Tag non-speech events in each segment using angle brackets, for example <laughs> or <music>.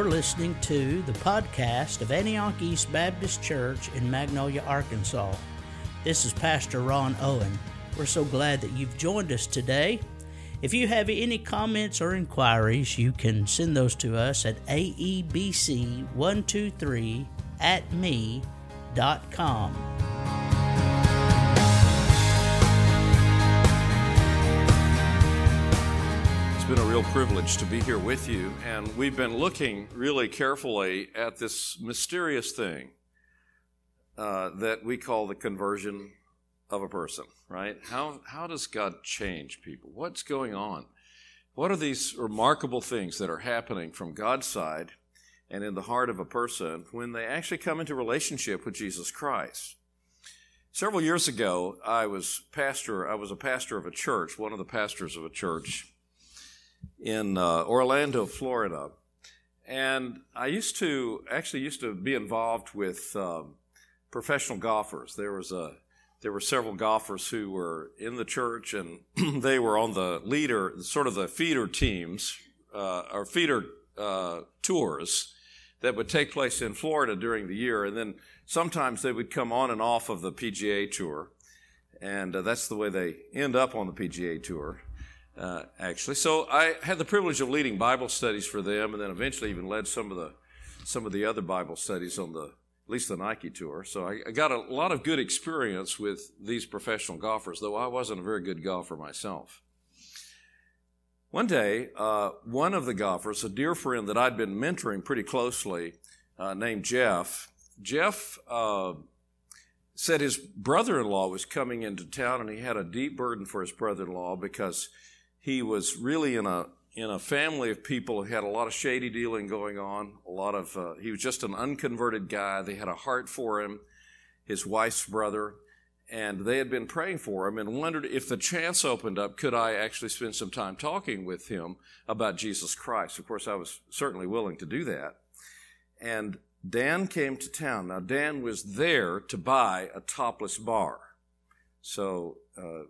You're listening to the podcast of Antioch East Baptist Church in Magnolia, Arkansas. This is Pastor Ron Owen. We're so glad that you've joined us today. If you have any comments or inquiries, you can send those to us at aebc123 at me.com. been a real privilege to be here with you, and we've been looking really carefully at this mysterious thing uh, that we call the conversion of a person, right? How, how does God change people? What's going on? What are these remarkable things that are happening from God's side and in the heart of a person when they actually come into relationship with Jesus Christ? Several years ago, I was pastor. I was a pastor of a church, one of the pastors of a church in uh, Orlando, Florida, and I used to actually used to be involved with um, professional golfers. There was a there were several golfers who were in the church and <clears throat> they were on the leader, sort of the feeder teams uh, or feeder uh, tours that would take place in Florida during the year. And then sometimes they would come on and off of the PGA tour. And uh, that's the way they end up on the PGA tour, uh, actually. So I had the privilege of leading Bible studies for them and then eventually even led some of the, some of the other Bible studies on the at least the Nike tour. So I, I, got a lot of good experience with these professional golfers, though I wasn't a very good golfer myself. One day, uh, one of the golfers, a dear friend that I'd been mentoring pretty closely, uh, named Jeff, Jeff uh, said his brother in law was coming into town and he had a deep burden for his brother in law because he was really in a in a family of people who had a lot of shady dealing going on. A lot of uh, he was just an unconverted guy. They had a heart for him, his wife's brother, and they had been praying for him and wondered if the chance opened up, could I actually spend some time talking with him about Jesus Christ? Of course, I was certainly willing to do that. And Dan came to town. Now, Dan was there to buy a topless bar. So, uh,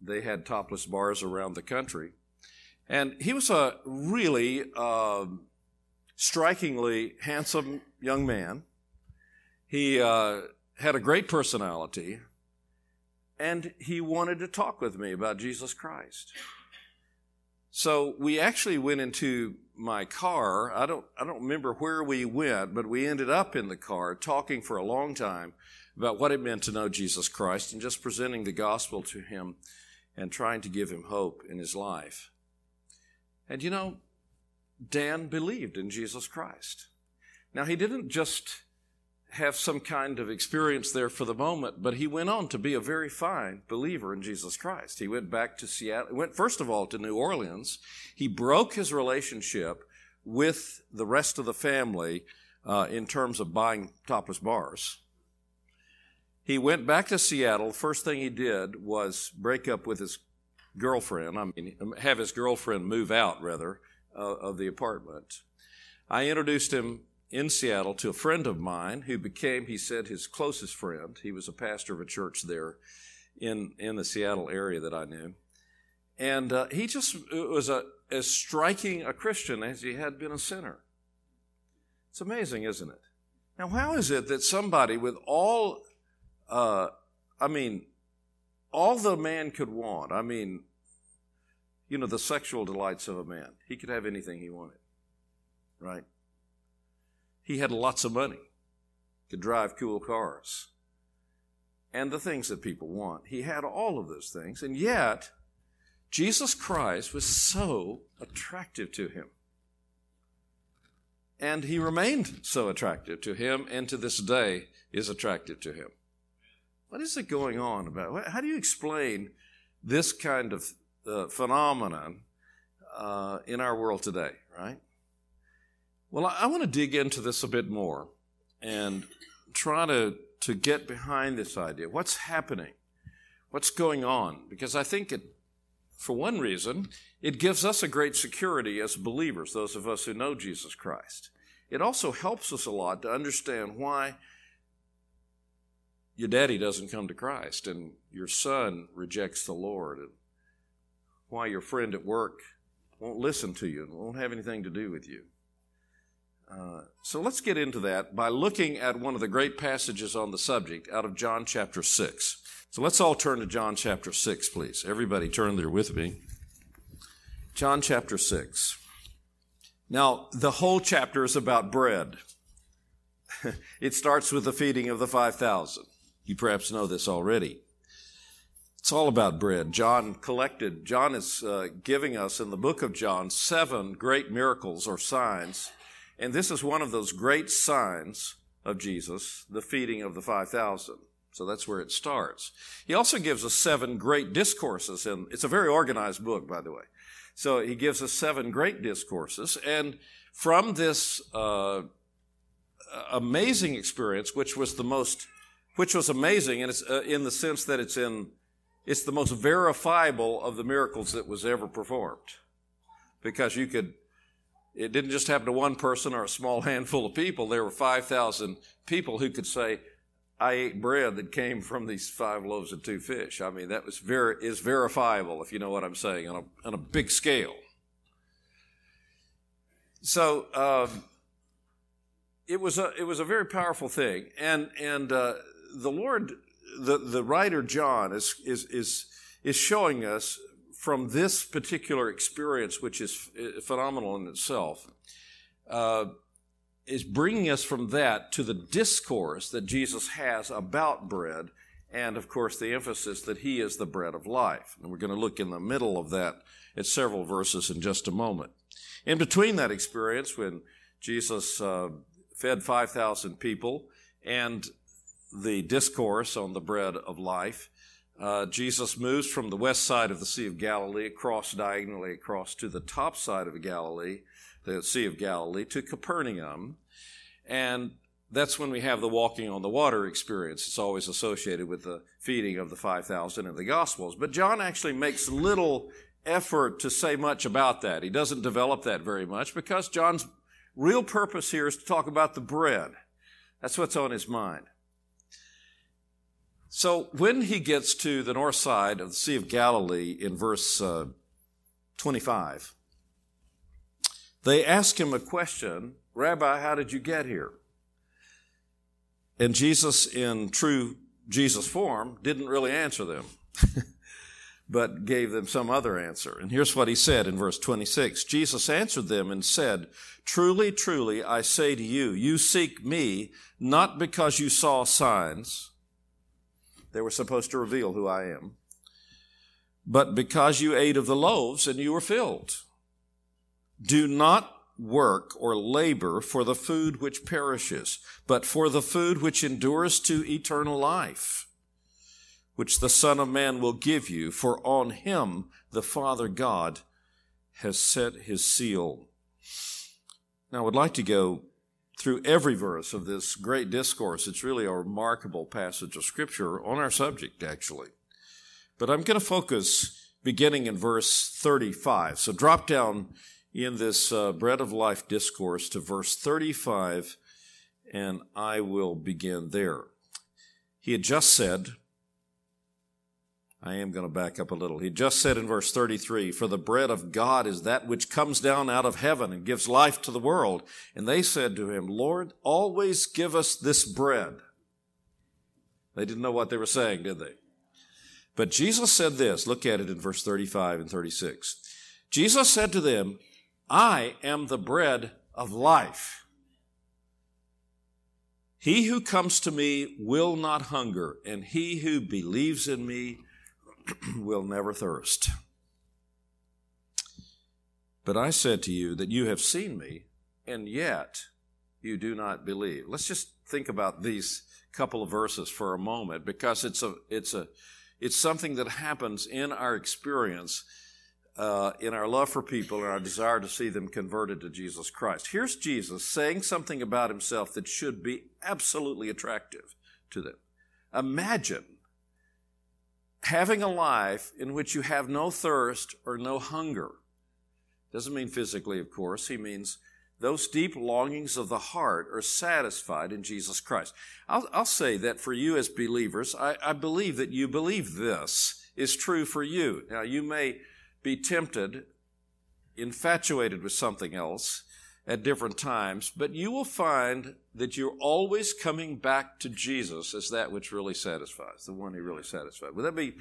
they had topless bars around the country. And he was a really uh, strikingly handsome young man. He uh, had a great personality, and he wanted to talk with me about Jesus Christ. So we actually went into my car. I don't, I don't remember where we went, but we ended up in the car talking for a long time about what it meant to know Jesus Christ and just presenting the gospel to him and trying to give him hope in his life. And you know, Dan believed in Jesus Christ. Now, he didn't just have some kind of experience there for the moment, but he went on to be a very fine believer in Jesus Christ. He went back to Seattle, went first of all to New Orleans. He broke his relationship with the rest of the family uh, in terms of buying topless bars. He went back to Seattle. First thing he did was break up with his girlfriend, I mean, have his girlfriend move out, rather, uh, of the apartment. I introduced him in Seattle to a friend of mine who became, he said, his closest friend. He was a pastor of a church there in, in the Seattle area that I knew. And uh, he just was a, as striking a Christian as he had been a sinner. It's amazing, isn't it? Now, how is it that somebody with all, uh, I mean, all the man could want, I mean, you know, the sexual delights of a man. He could have anything he wanted, right? He had lots of money, could drive cool cars, and the things that people want. He had all of those things, and yet, Jesus Christ was so attractive to him. And he remained so attractive to him, and to this day is attractive to him. What is it going on about? How do you explain this kind of uh, phenomenon uh, in our world today, right? Well, I, I want to dig into this a bit more and try to, to get behind this idea. What's happening? What's going on? Because I think it, for one reason, it gives us a great security as believers, those of us who know Jesus Christ. It also helps us a lot to understand why your daddy doesn't come to Christ and your son rejects the Lord and why your friend at work won't listen to you and won't have anything to do with you. Uh, so let's get into that by looking at one of the great passages on the subject out of John chapter 6. So let's all turn to John chapter 6, please. Everybody turn there with me. John chapter 6. Now, the whole chapter is about bread. <laughs> it starts with the feeding of the 5,000. You perhaps know this already. It's all about bread. John collected, John is uh, giving us in the book of John seven great miracles or signs. And this is one of those great signs of Jesus, the feeding of the 5,000. So that's where it starts. He also gives us seven great discourses, and it's a very organized book, by the way. So he gives us seven great discourses, and from this uh, amazing experience, which was the most, which was amazing, and it's uh, in the sense that it's in it's the most verifiable of the miracles that was ever performed. Because you could, it didn't just happen to one person or a small <laughs> handful of people. There were 5,000 people who could say, I ate bread that came from these five loaves and two fish. I mean, that was very, is verifiable, if you know what I'm saying, on a, on a big scale. So, um, it was a, it was a very powerful thing. And, and, uh, the Lord the, the writer John is, is, is, is showing us from this particular experience, which is phenomenal in itself, uh, is bringing us from that to the discourse that Jesus has about bread, and of course the emphasis that he is the bread of life. And we're going to look in the middle of that at several verses in just a moment. In between that experience, when Jesus uh, fed 5,000 people, and the discourse on the bread of life, uh, Jesus moves from the west side of the Sea of Galilee across diagonally across to the top side of Galilee, the Sea of Galilee, to Capernaum. And that's when we have the walking on the water experience. It's always associated with the feeding of the 5,000 in the Gospels. But John actually makes little effort to say much about that. He doesn't develop that very much because John's real purpose here is to talk about the bread. That's what's on his mind. So when he gets to the north side of the Sea of Galilee in verse uh, 25, they ask him a question Rabbi, how did you get here? And Jesus, in true Jesus form, didn't really answer them, <laughs> but gave them some other answer. And here's what he said in verse 26 Jesus answered them and said, Truly, truly, I say to you, you seek me not because you saw signs they were supposed to reveal who I am. But because you ate of the loaves and you were filled, do not work or labor for the food which perishes, but for the food which endures to eternal life, which the Son of Man will give you, for on him the Father God has set his seal. Now, I would like to go through every verse of this great discourse. It's really a remarkable passage of scripture on our subject, actually. But I'm going to focus beginning in verse 35. So drop down in this uh, bread of life discourse to verse 35, and I will begin there. He had just said, I am going to back up a little. He just said in verse 33, For the bread of God is that which comes down out of heaven and gives life to the world. And they said to him, Lord, always give us this bread. They didn't know what they were saying, did they? But Jesus said this. Look at it in verse 35 and 36. Jesus said to them, I am the bread of life. He who comes to me will not hunger, and he who believes in me <clears throat> will never thirst. But I said to you that you have seen me, and yet you do not believe. Let's just think about these couple of verses for a moment because it's a it's a it's something that happens in our experience uh, in our love for people and our desire to see them converted to Jesus Christ. Here's Jesus saying something about himself that should be absolutely attractive to them. Imagine having a life in which you have no thirst or no hunger. Doesn't mean physically, of course. He means those deep longings of the heart are satisfied in Jesus Christ. I'll, I'll say that for you as believers, I, I believe that you believe this is true for you. Now, you may be tempted, infatuated with something else, at different times, but you will find that you're always coming back to Jesus as that which really satisfies, the one who really satisfies. Would that be,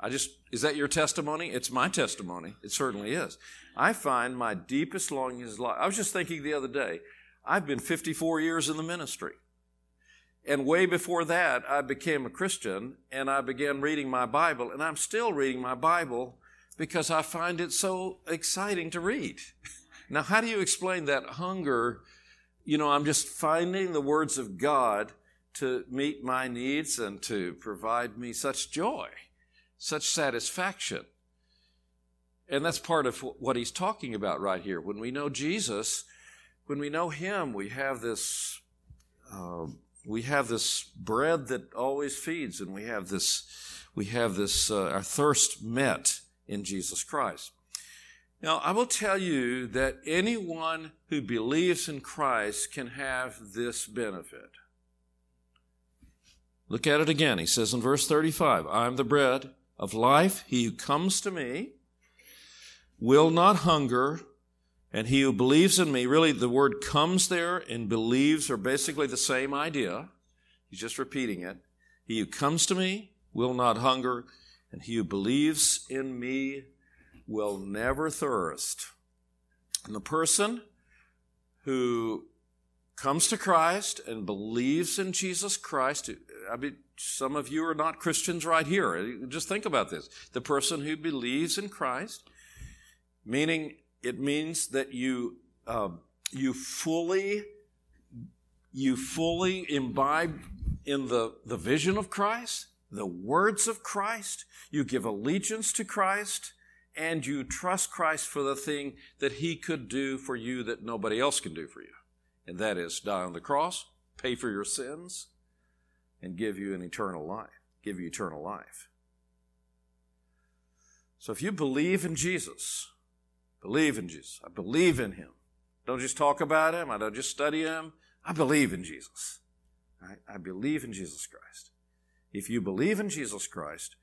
I just, is that your testimony? It's my testimony. It certainly is. I find my deepest longing is life. I was just thinking the other day, I've been 54 years in the ministry. And way before that, I became a Christian and I began reading my Bible, and I'm still reading my Bible because I find it so exciting to read. <laughs> Now, how do you explain that hunger? You know, I'm just finding the words of God to meet my needs and to provide me such joy, such satisfaction. And that's part of what he's talking about right here. When we know Jesus, when we know him, we have this. Uh, we have this bread that always feeds, and we have this, we have this, uh, our thirst met in Jesus Christ. Now, I will tell you that anyone who believes in Christ can have this benefit. Look at it again. He says in verse 35 I am the bread of life. He who comes to me will not hunger, and he who believes in me, really, the word comes there and believes are basically the same idea. He's just repeating it. He who comes to me will not hunger, and he who believes in me will never thirst. And the person who comes to Christ and believes in Jesus Christ, I mean, some of you are not Christians right here. Just think about this. The person who believes in Christ, meaning it means that you, uh, you fully, you fully imbibe in the, the vision of Christ, the words of Christ, you give allegiance to Christ, and you trust Christ for the thing that He could do for you that nobody else can do for you. And that is die on the cross, pay for your sins, and give you an eternal life, give you eternal life. So if you believe in Jesus, believe in Jesus. I believe in Him. Don't just talk about Him. I don't just study Him. I believe in Jesus. I, I believe in Jesus Christ. If you believe in Jesus Christ,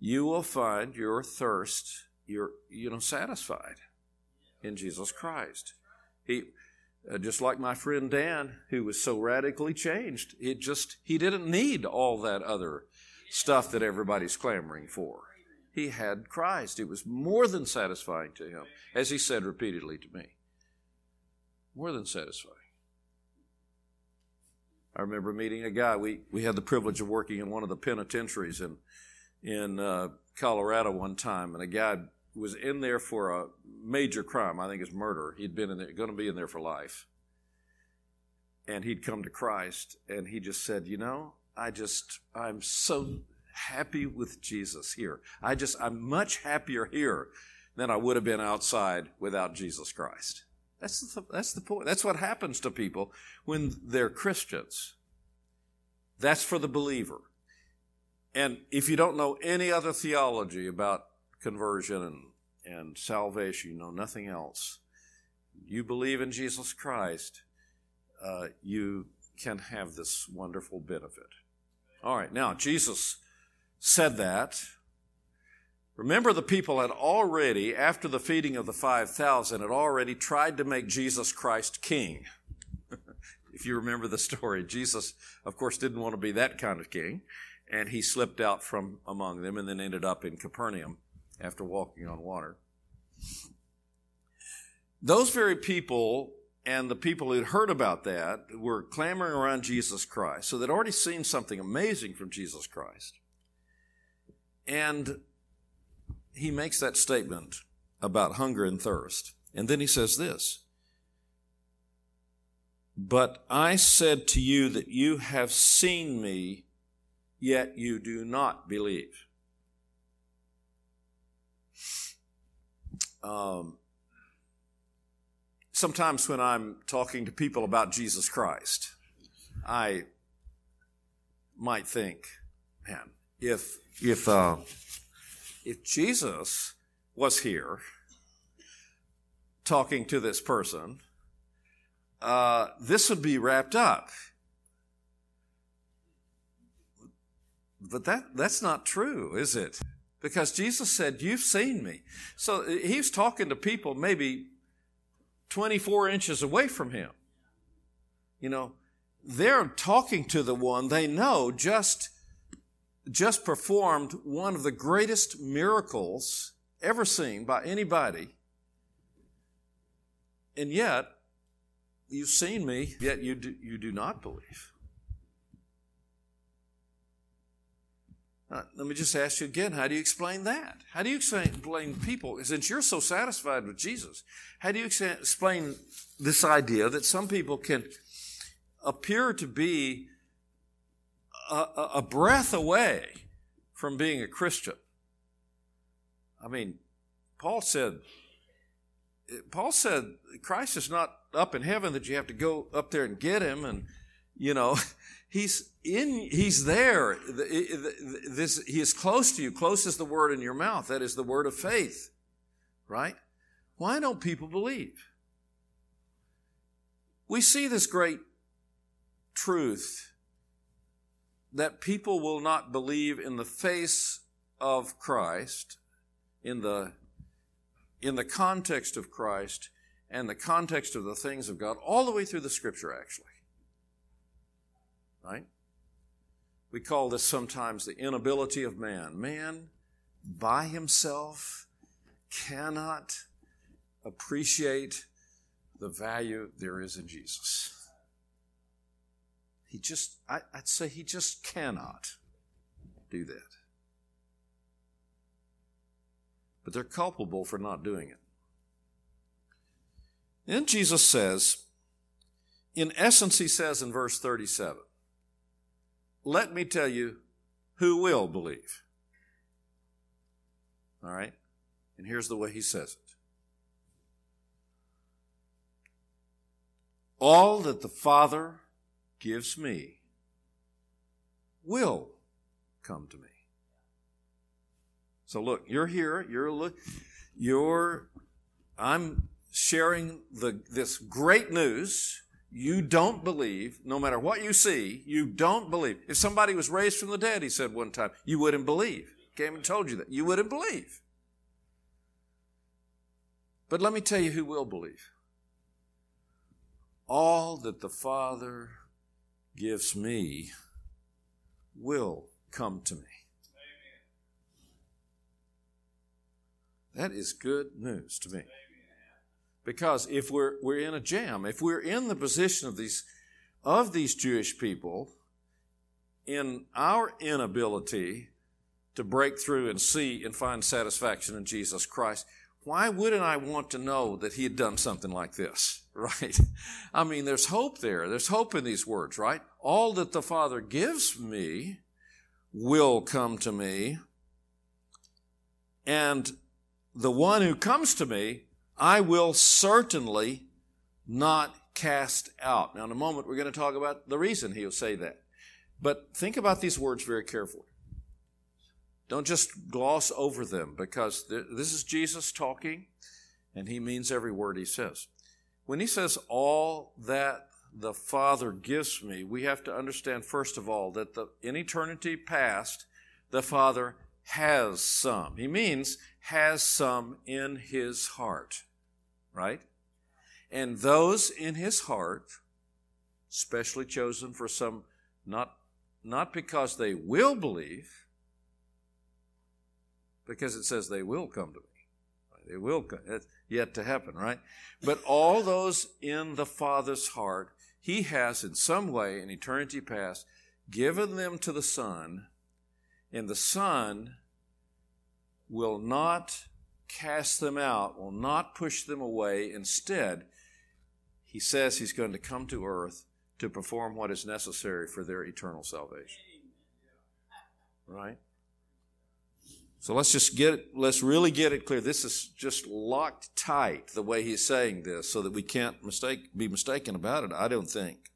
you will find your thirst you're you know satisfied in Jesus Christ. He uh, just like my friend Dan, who was so radically changed, it just he didn't need all that other stuff that everybody's clamoring for. He had Christ. It was more than satisfying to him, as he said repeatedly to me. More than satisfying. I remember meeting a guy. We we had the privilege of working in one of the penitentiaries in in uh, Colorado one time, and a guy was in there for a major crime. I think it's murder. He'd been in there, going to be in there for life. And he'd come to Christ and he just said, You know, I just, I'm so happy with Jesus here. I just, I'm much happier here than I would have been outside without Jesus Christ. That's the, that's the point. That's what happens to people when they're Christians. That's for the believer. And if you don't know any other theology about conversion and, and salvation, you know nothing else. You believe in Jesus Christ, uh, you can have this wonderful benefit. All right, now Jesus said that. Remember, the people had already, after the feeding of the 5,000, had already tried to make Jesus Christ king. <laughs> if you remember the story, Jesus, of course, didn't want to be that kind of king, and he slipped out from among them and then ended up in Capernaum after walking on water. Those very people and the people who'd heard about that were clamoring around Jesus Christ. So they'd already seen something amazing from Jesus Christ. And he makes that statement about hunger and thirst. And then he says this But I said to you that you have seen me, yet you do not believe. Um, sometimes when I'm talking to people about Jesus Christ, I might think, man, if if uh, if Jesus was here talking to this person, uh, this would be wrapped up. But that that's not true, is it? Because Jesus said, You've seen me. So uh, he's talking to people maybe 24 inches away from him. You know, they're talking to the one they know just, just performed one of the greatest miracles ever seen by anybody. And yet, you've seen me, yet you do, you do not believe. Uh, let me just ask you again how do you explain that? How do you explain people, since you're so satisfied with Jesus, how do you explain this idea that some people can appear to be a, a breath away from being a Christian? I mean, Paul said, Paul said Christ is not up in heaven that you have to go up there and get him and, you know, <laughs> He's in, he's there. This, he is close to you. Close is the word in your mouth. That is the word of faith. Right? Why don't people believe? We see this great truth that people will not believe in the face of Christ, in the, in the context of Christ, and the context of the things of God, all the way through the scripture, actually right? We call this sometimes the inability of man. Man, by himself, cannot appreciate the value there is in Jesus. He just, I, would say he just cannot do that. But they're culpable for not doing it. Then Jesus says, in essence, he says in verse 37, let me tell you who will believe. All right? And here's the way he says it All that the Father gives me will come to me. So look, you're here, you're look, you're I'm sharing the this great news you don't believe, no matter what you see, you don't believe. If somebody was raised from the dead, he said one time, you wouldn't believe. Came and told you that. You wouldn't believe. But let me tell you who will believe. All that the Father gives me will come to me. That is good news to me. Because if we're, we're in a jam, if we're in the position of these, of these Jewish people, in our inability to break through and see and find satisfaction in Jesus Christ, why wouldn't I want to know that he had done something like this? <laughs> Right? I mean, there's hope there. There's hope in these words, right? All that the Father gives me will come to me. And the one who comes to me I will certainly not cast out. Now, in a moment, we're going to talk about the reason he'll say that. But think about these words very carefully. Don't just gloss over them because this is Jesus talking and he means every word he says. When he says all that the Father gives me, we have to understand first of all that the, in eternity past, the Father has some. He means has some in his heart right? And those in his heart, specially chosen for some, not, not because they will believe, because it says they will come to me. They will come. Yet to happen, right? But all those in the Father's heart, He has in some way in eternity past given them to the Son, and the Son will not cast them out, will not push them away. Instead, he says he's going to come to earth to perform what is necessary for their eternal salvation. Right? So let's just get it, let's really get it clear. This is just locked tight the way he's saying this so that we can't mistake, be mistaken about it, I don't think.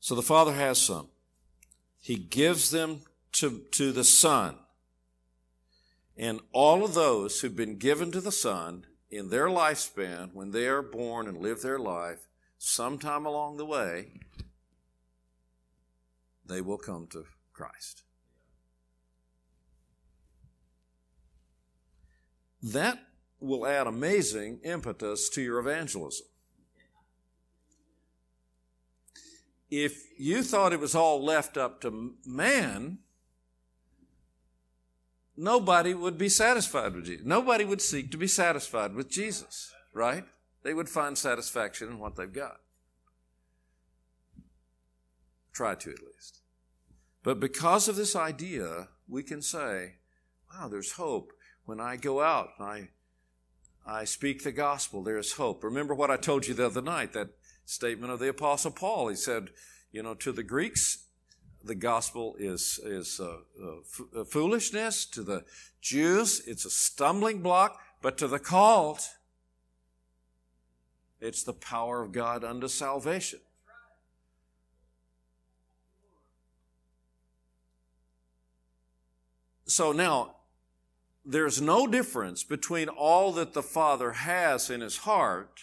So the Father has some. He gives them to, to the Son. And all of those who've been given to the Son in their lifespan, when they are born and live their life, sometime along the way, they will come to Christ. That will add amazing impetus to your evangelism. If you thought it was all left up to man, nobody would be satisfied with Jesus. Nobody would seek to be satisfied with Jesus, right? They would find satisfaction in what they've got. Try to at least. But because of this idea, we can say, wow, there's hope. When I go out and I, I speak the gospel, there's hope. Remember what I told you the other night, that statement of the Apostle Paul. He said, you know, to the Greeks, the gospel is, is uh, uh, uh, foolishness. To the Jews, it's a stumbling block. But to the called, it's the power of God unto salvation. So now, there's no difference between all that the Father has in his heart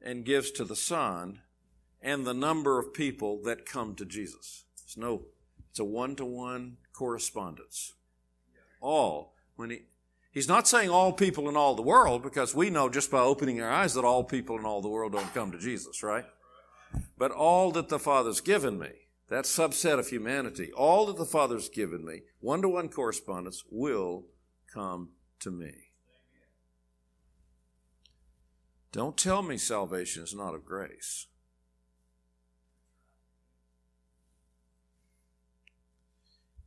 and gives to the Son and the number of people that come to Jesus. It's no, it's a one to one correspondence. All, when he, he's not saying all people in all the world because we know just by opening our eyes that all people in all the world don't come to Jesus, right? But all that the Father's given me, that subset of humanity, all that the Father's given me, one to one correspondence will come to me. Don't tell me salvation is not of grace.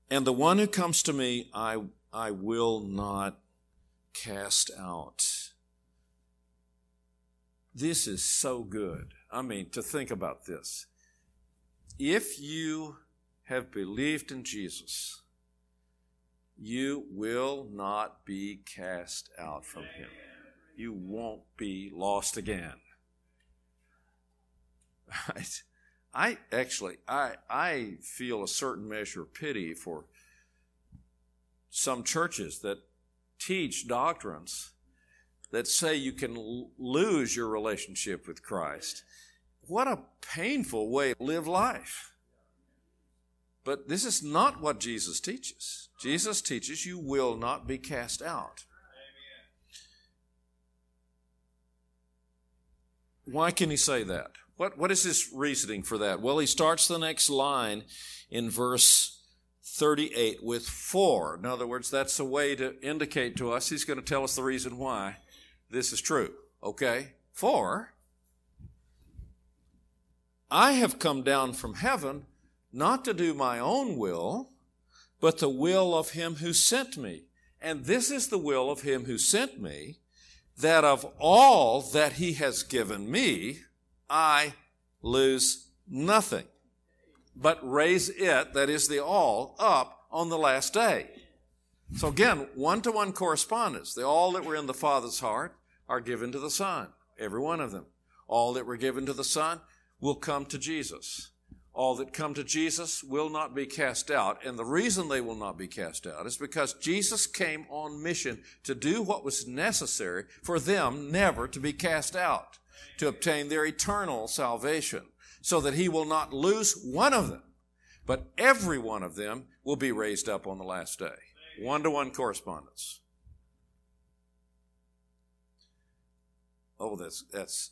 And the one who comes to me, I, I will not cast out. This is so good. I mean, to think about this. If you have believed in Jesus, you will not be cast out from him. You won't be lost again. <laughs> Right? I actually, I, I feel a certain measure of pity for some churches that teach doctrines that say you can lose your relationship with Christ. What a painful way to live life. But this is not what Jesus teaches. Jesus teaches you will not be cast out. Why can he say that? What, what is his reasoning for that? Well, he starts the next line in verse 38 with for. In other words, that's a way to indicate to us, he's going to tell us the reason why this is true. Okay? For I have come down from heaven not to do my own will, but the will of him who sent me. And this is the will of him who sent me, that of all that he has given me, I lose nothing, but raise it, that is the all, up on the last day. So again, one to one correspondence. The all that were in the Father's heart are given to the Son, every one of them. All that were given to the Son will come to Jesus. All that come to Jesus will not be cast out. And the reason they will not be cast out is because Jesus came on mission to do what was necessary for them never to be cast out to obtain their eternal salvation, so that he will not lose one of them, but every one of them will be raised up on the last day. One to one correspondence. Oh, that's, that's,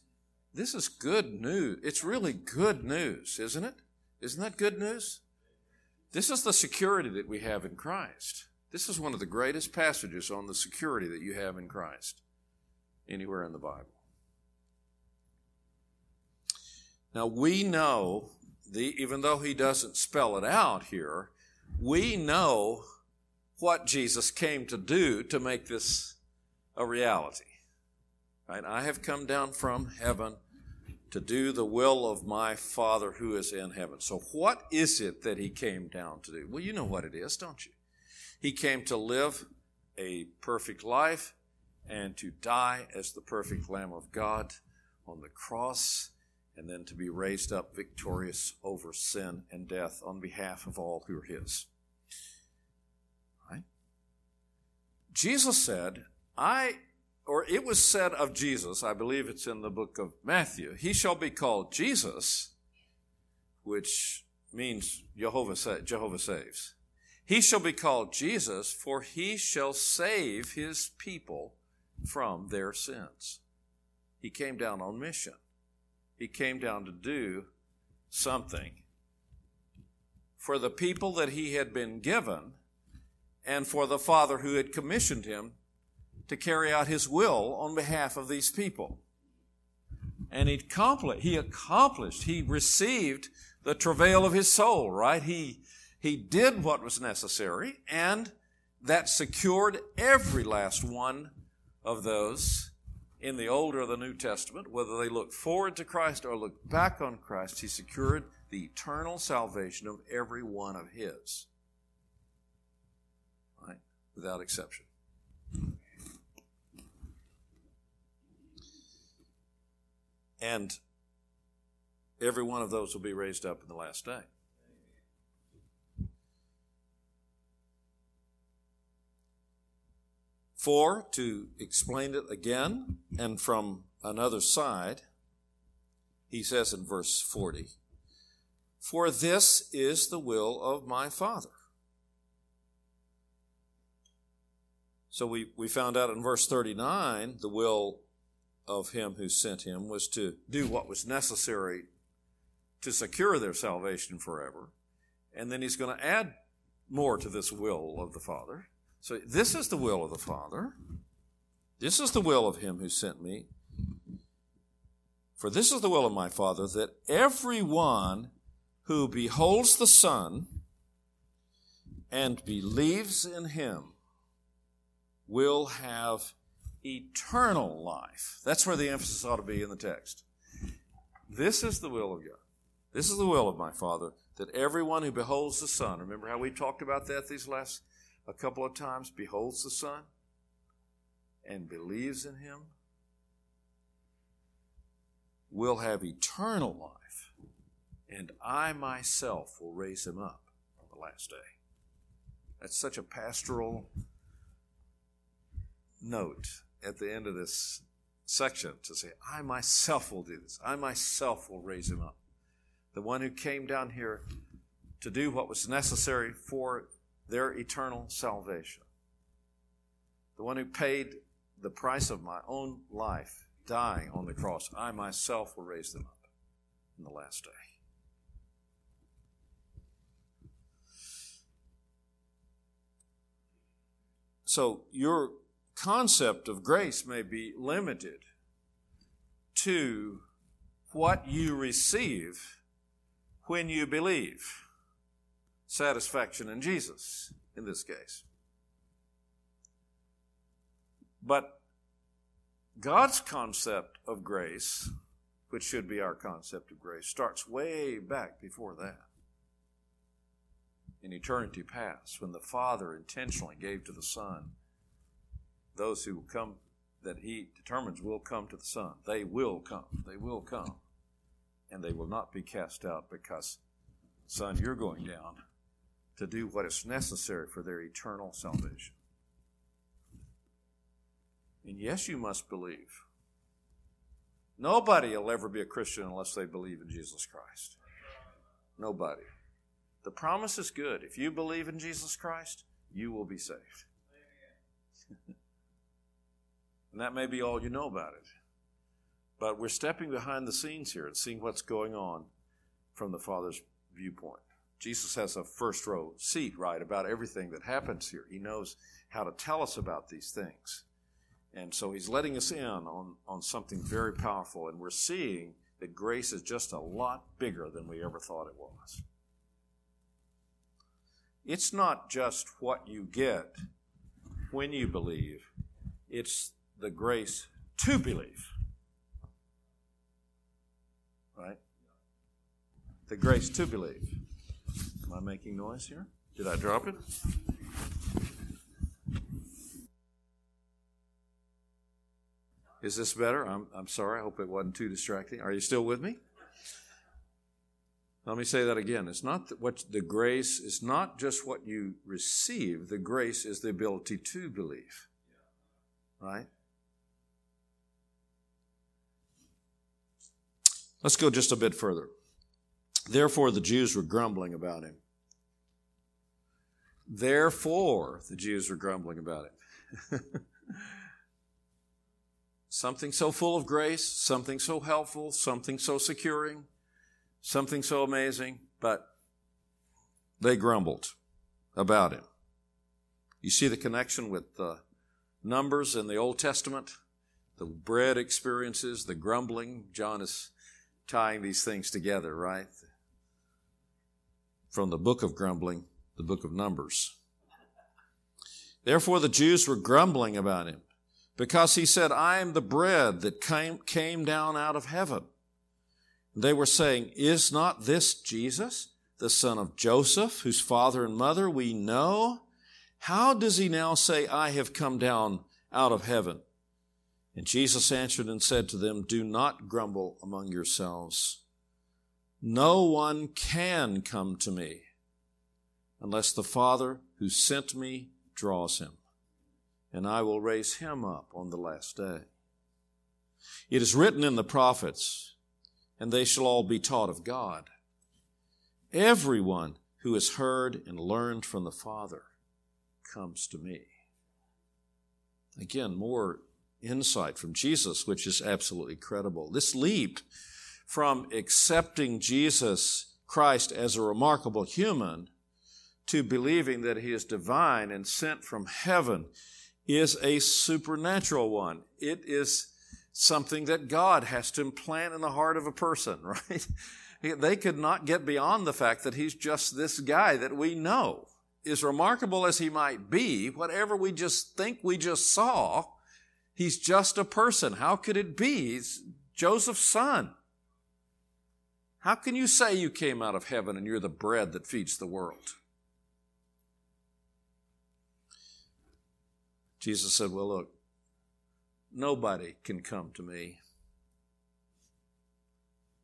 this is good news. It's really good news, isn't it? Isn't that good news? This is the security that we have in Christ. This is one of the greatest passages on the security that you have in Christ anywhere in the Bible. Now we know, the, even though he doesn't spell it out here, we know what Jesus came to do to make this a reality. Right? I have come down from heaven to do the will of my Father who is in heaven. So what is it that he came down to do? Well, you know what it is, don't you? He came to live a perfect life and to die as the perfect Lamb of God on the cross and then to be raised up victorious over sin and death on behalf of all who are his. Right? Jesus said, I, or it was said of Jesus, I believe it's in the book of Matthew, he shall be called Jesus, which means Jehovah, Jehovah saves. He shall be called Jesus, for he shall save his people from their sins. He came down on mission. He came down to do something for the people that he had been given and for the Father who had commissioned him to carry out his will on behalf of these people. And he accomplished, he accomplished, he received the travail of his soul, right? He, he did what was necessary, and that secured every last one of those in the Old or the New Testament, whether they look forward to Christ or look back on Christ, he secured the eternal salvation of every one of his. Right? Without exception. And every one of those will be raised up in the last day. For, to explain it again and from another side, he says in verse 40, For this is the will of my Father. So we, we found out in verse 39 the will of him who sent him was to do what was necessary to secure their salvation forever. And then he's going to add more to this will of the Father. So this is the will of the Father. This is the will of him who sent me. For this is the will of my Father, that everyone who beholds the Son and believes in him will have eternal life. That's where the emphasis ought to be in the text. This is the will of God. This is the will of my Father, that everyone who beholds the Son, remember how we talked about that these last a couple of times, beholds the Son and believes in him will have eternal life, and I myself will raise him up on the last day. That's such a pastoral note at the end of this section to say, I myself will do this. I myself will raise him up. The one who came down here to do what was necessary for their eternal salvation. The one who paid the price of my own life, dying on the cross, I myself will raise them up in the last day. So, your concept of grace may be limited to what you receive when you believe satisfaction in Jesus in this case. But God's concept of grace, which should be our concept of grace, starts way back before that. In eternity past, when the Father intentionally gave to the Son those who come, that He determines will come to the Son. They will come. They will come. And they will not be cast out because, Son, you're going down to do what is necessary for their eternal salvation. And yes, you must believe. Nobody will ever be a Christian unless they believe in Jesus Christ. Nobody. The promise is good. If you believe in Jesus Christ, you will be saved. <laughs> and that may be all you know about it. But we're stepping behind the scenes here and seeing what's going on from the Father's viewpoint. Jesus has a first row seat, right, about everything that happens here. He knows how to tell us about these things. And so he's letting us in on, on something very powerful. And we're seeing that grace is just a lot bigger than we ever thought it was. It's not just what you get when you believe, it's the grace to believe. Right? The grace to believe. Am I making noise here? Did I drop it? Is this better? I'm, I'm sorry. I hope it wasn't too distracting. Are you still with me? Let me say that again. It's not what the grace is not just what you receive. The grace is the ability to believe. Right? Let's go just a bit further. Therefore, the Jews were grumbling about him. Therefore, the Jews were grumbling about it. <laughs> something so full of grace, something so helpful, something so securing, something so amazing, but they grumbled about him. You see the connection with the numbers in the Old Testament, the bread experiences, the grumbling. John is tying these things together, right? From the book of grumbling, the book of Numbers. Therefore, the Jews were grumbling about him because he said, I am the bread that came, came down out of heaven. They were saying, Is not this Jesus, the son of Joseph, whose father and mother we know? How does he now say, I have come down out of heaven? And Jesus answered and said to them, Do not grumble among yourselves. No one can come to me unless the Father who sent me draws him, and I will raise him up on the last day. It is written in the prophets, and they shall all be taught of God. Everyone who has heard and learned from the Father comes to me. Again, more insight from Jesus, which is absolutely credible. This leap from accepting Jesus Christ as a remarkable human to believing that he is divine and sent from heaven is a supernatural one. It is something that God has to implant in the heart of a person, <laughs> right? They could not get beyond the fact that he's just this guy that we know. As remarkable as he might be, whatever we just think we just saw, he's just a person. How could it be? He's Joseph's son. How can you say you came out of heaven and you're the bread that feeds the world? Jesus said, Well, look, nobody can come to me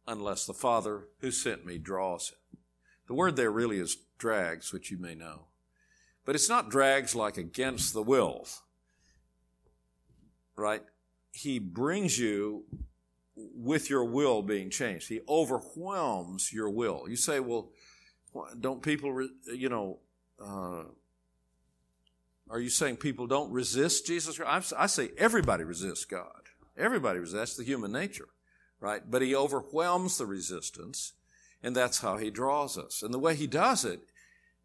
unless the Father who sent me draws him. The word there really is drags, which you may know. But it's not drags like against the will, right? He brings you with your will being changed. He overwhelms your will. You say, well, don't people, you know, uh, are you saying people don't resist Jesus? Christ? I say everybody resists God. Everybody resists. That's the human nature, right? But he overwhelms the resistance, and that's how he draws us. And the way he does it,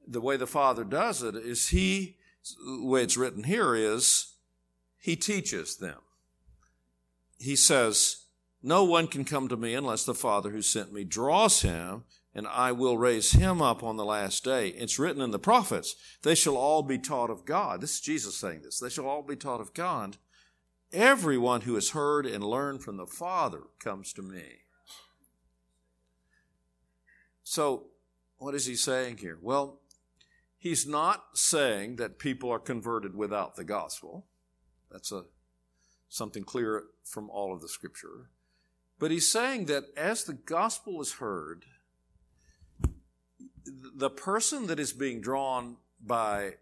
the way the Father does it, is he, the way it's written here is, he teaches them. He says, No one can come to me unless the Father who sent me draws him, and I will raise him up on the last day. It's written in the prophets, they shall all be taught of God. This is Jesus saying this. They shall all be taught of God. Everyone who has heard and learned from the Father comes to me. So, what is he saying here? Well, he's not saying that people are converted without the gospel. That's a something clear from all of the scripture. But he's saying that as the gospel is heard, the person that is being drawn by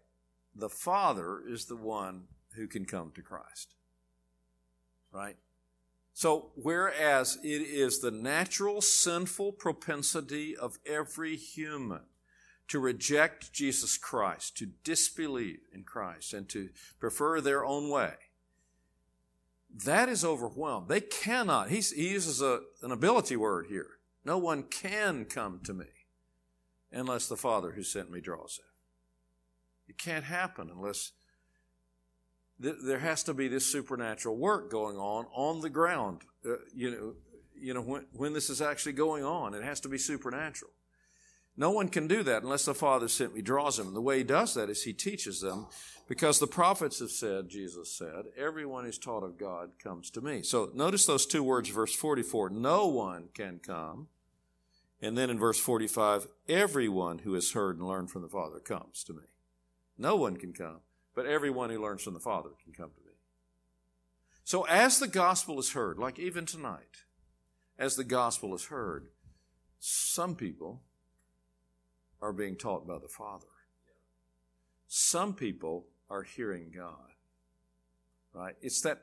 the Father is the one who can come to Christ. Right? So, whereas it is the natural sinful propensity of every human to reject Jesus Christ, to disbelieve in Christ, and to prefer their own way, that is overwhelmed. They cannot, he, he uses a, an ability word here. No one can come to me unless the Father who sent me draws it. It can't happen unless th- there has to be this supernatural work going on on the ground. Uh, you know, you know when, when this is actually going on, it has to be supernatural. No one can do that unless the Father sent me draws them. And the way He does that is He teaches them because the prophets have said, Jesus said, everyone who's taught of God comes to me. So notice those two words, verse 44. No one can come and then in verse 45, everyone who has heard and learned from the Father comes to me. No one can come, but everyone who learns from the Father can come to me. So as the gospel is heard, like even tonight, as the gospel is heard, some people are being taught by the Father. Some people are hearing God. Right? It's that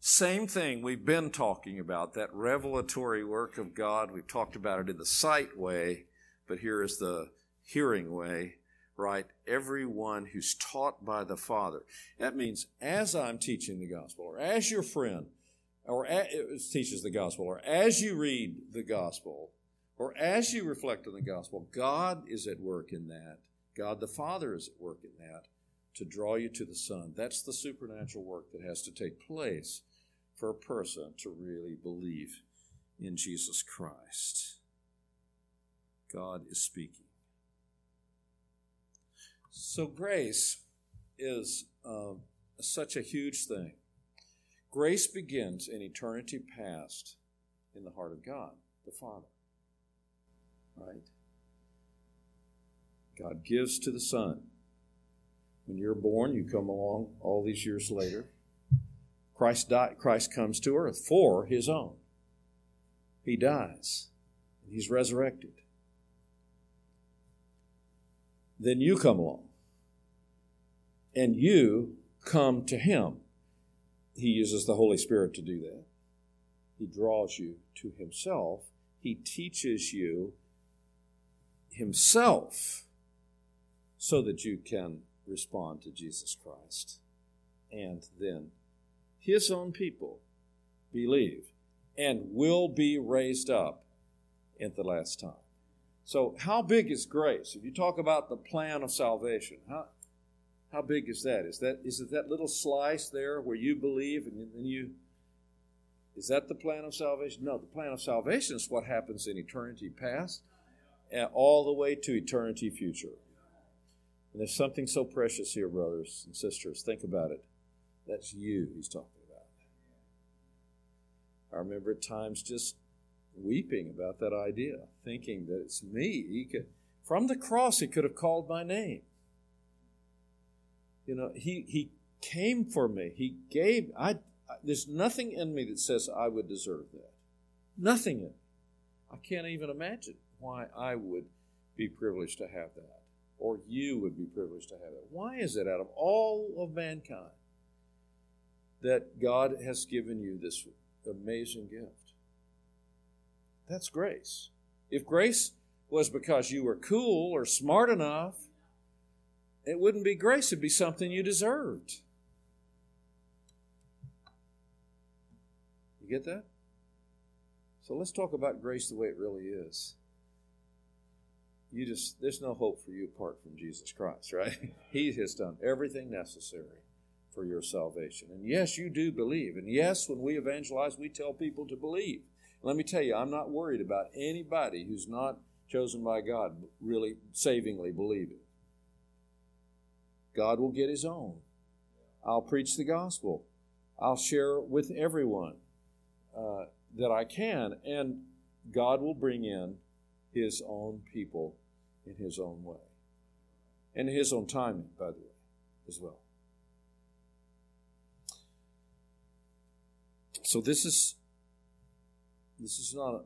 same thing we've been talking about, that revelatory work of God. We've talked about it in the sight way, but here is the hearing way, right? Everyone who's taught by the Father. That means as I'm teaching the gospel, or as your friend, or it teaches the gospel, or as you read the gospel, or as you reflect on the gospel, God is at work in that. God the Father is at work in that to draw you to the Son. That's the supernatural work that has to take place for a person to really believe in Jesus Christ. God is speaking. So, grace is uh, such a huge thing. Grace begins in eternity past in the heart of God, the Father. Right? God gives to the Son. When you're born, you come along all these years later. Christ, died, Christ comes to earth for his own. He dies, and he's resurrected. Then you come along, and you come to him. He uses the Holy Spirit to do that. He draws you to himself. He teaches you himself so that you can respond to Jesus Christ. And then his own people believe and will be raised up at the last time. So, how big is grace? If you talk about the plan of salvation, how, how big is that? Is that is it that little slice there where you believe and then you is that the plan of salvation? No, the plan of salvation is what happens in eternity past all the way to eternity future. And there's something so precious here, brothers and sisters. Think about it. That's you he's talking about. I remember at times just weeping about that idea, thinking that it's me. He could, from the cross, he could have called my name. You know, he, he came for me. He gave, I, there's nothing in me that says I would deserve that. Nothing in me. I can't even imagine why I would be privileged to have that, or you would be privileged to have it. Why is it out of all of mankind that God has given you this amazing gift? That's grace. If grace was because you were cool or smart enough, it wouldn't be grace, it'd be something you deserved. You get that? So let's talk about grace the way it really is. You just there's no hope for you apart from Jesus Christ, right? <laughs> he has done everything necessary for your salvation. And yes, you do believe. And yes, when we evangelize, we tell people to believe. Let me tell you, I'm not worried about anybody who's not chosen by God really savingly believing. God will get his own. I'll preach the gospel. I'll share with everyone uh, that I can, and God will bring in his own people in his own way. And in his own timing, by the way, as well. So this is this is not a,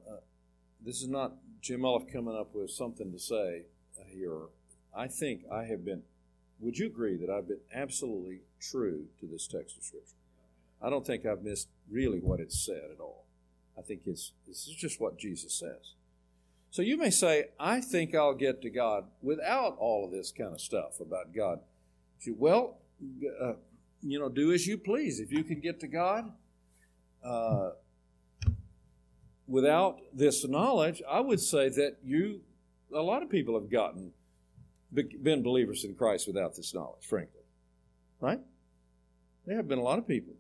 this is not Jim Elliff coming up with something to say here. I think I have been. Would you agree that I've been absolutely true to this text of Scripture? I don't think I've missed really what it said at all. I think it's this is just what Jesus says. So you may say, I think I'll get to God without all of this kind of stuff about God. Well, uh, you know, do as you please. If you can get to God uh, without this knowledge, I would say that you, a lot of people have gotten, been believers in Christ without this knowledge, frankly. Right? There have been a lot of people.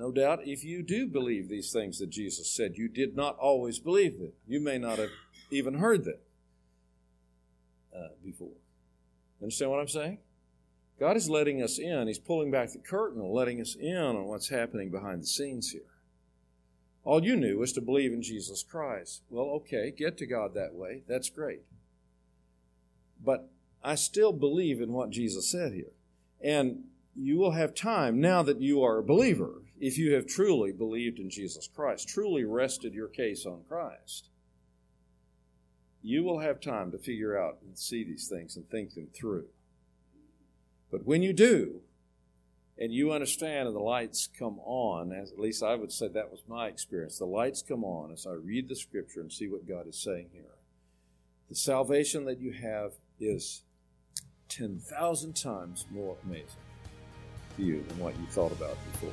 No doubt, if you do believe these things that Jesus said, you did not always believe them. You may not have even heard them uh, before. Understand what I'm saying? God is letting us in. He's pulling back the curtain and letting us in on what's happening behind the scenes here. All you knew was to believe in Jesus Christ. Well, okay, get to God that way. That's great. But I still believe in what Jesus said here. And you will have time now that you are a believer, if you have truly believed in Jesus Christ, truly rested your case on Christ you will have time to figure out and see these things and think them through. But when you do, and you understand and the lights come on, as at least I would say that was my experience, the lights come on as I read the scripture and see what God is saying here. The salvation that you have is 10,000 times more amazing to you than what you thought about before.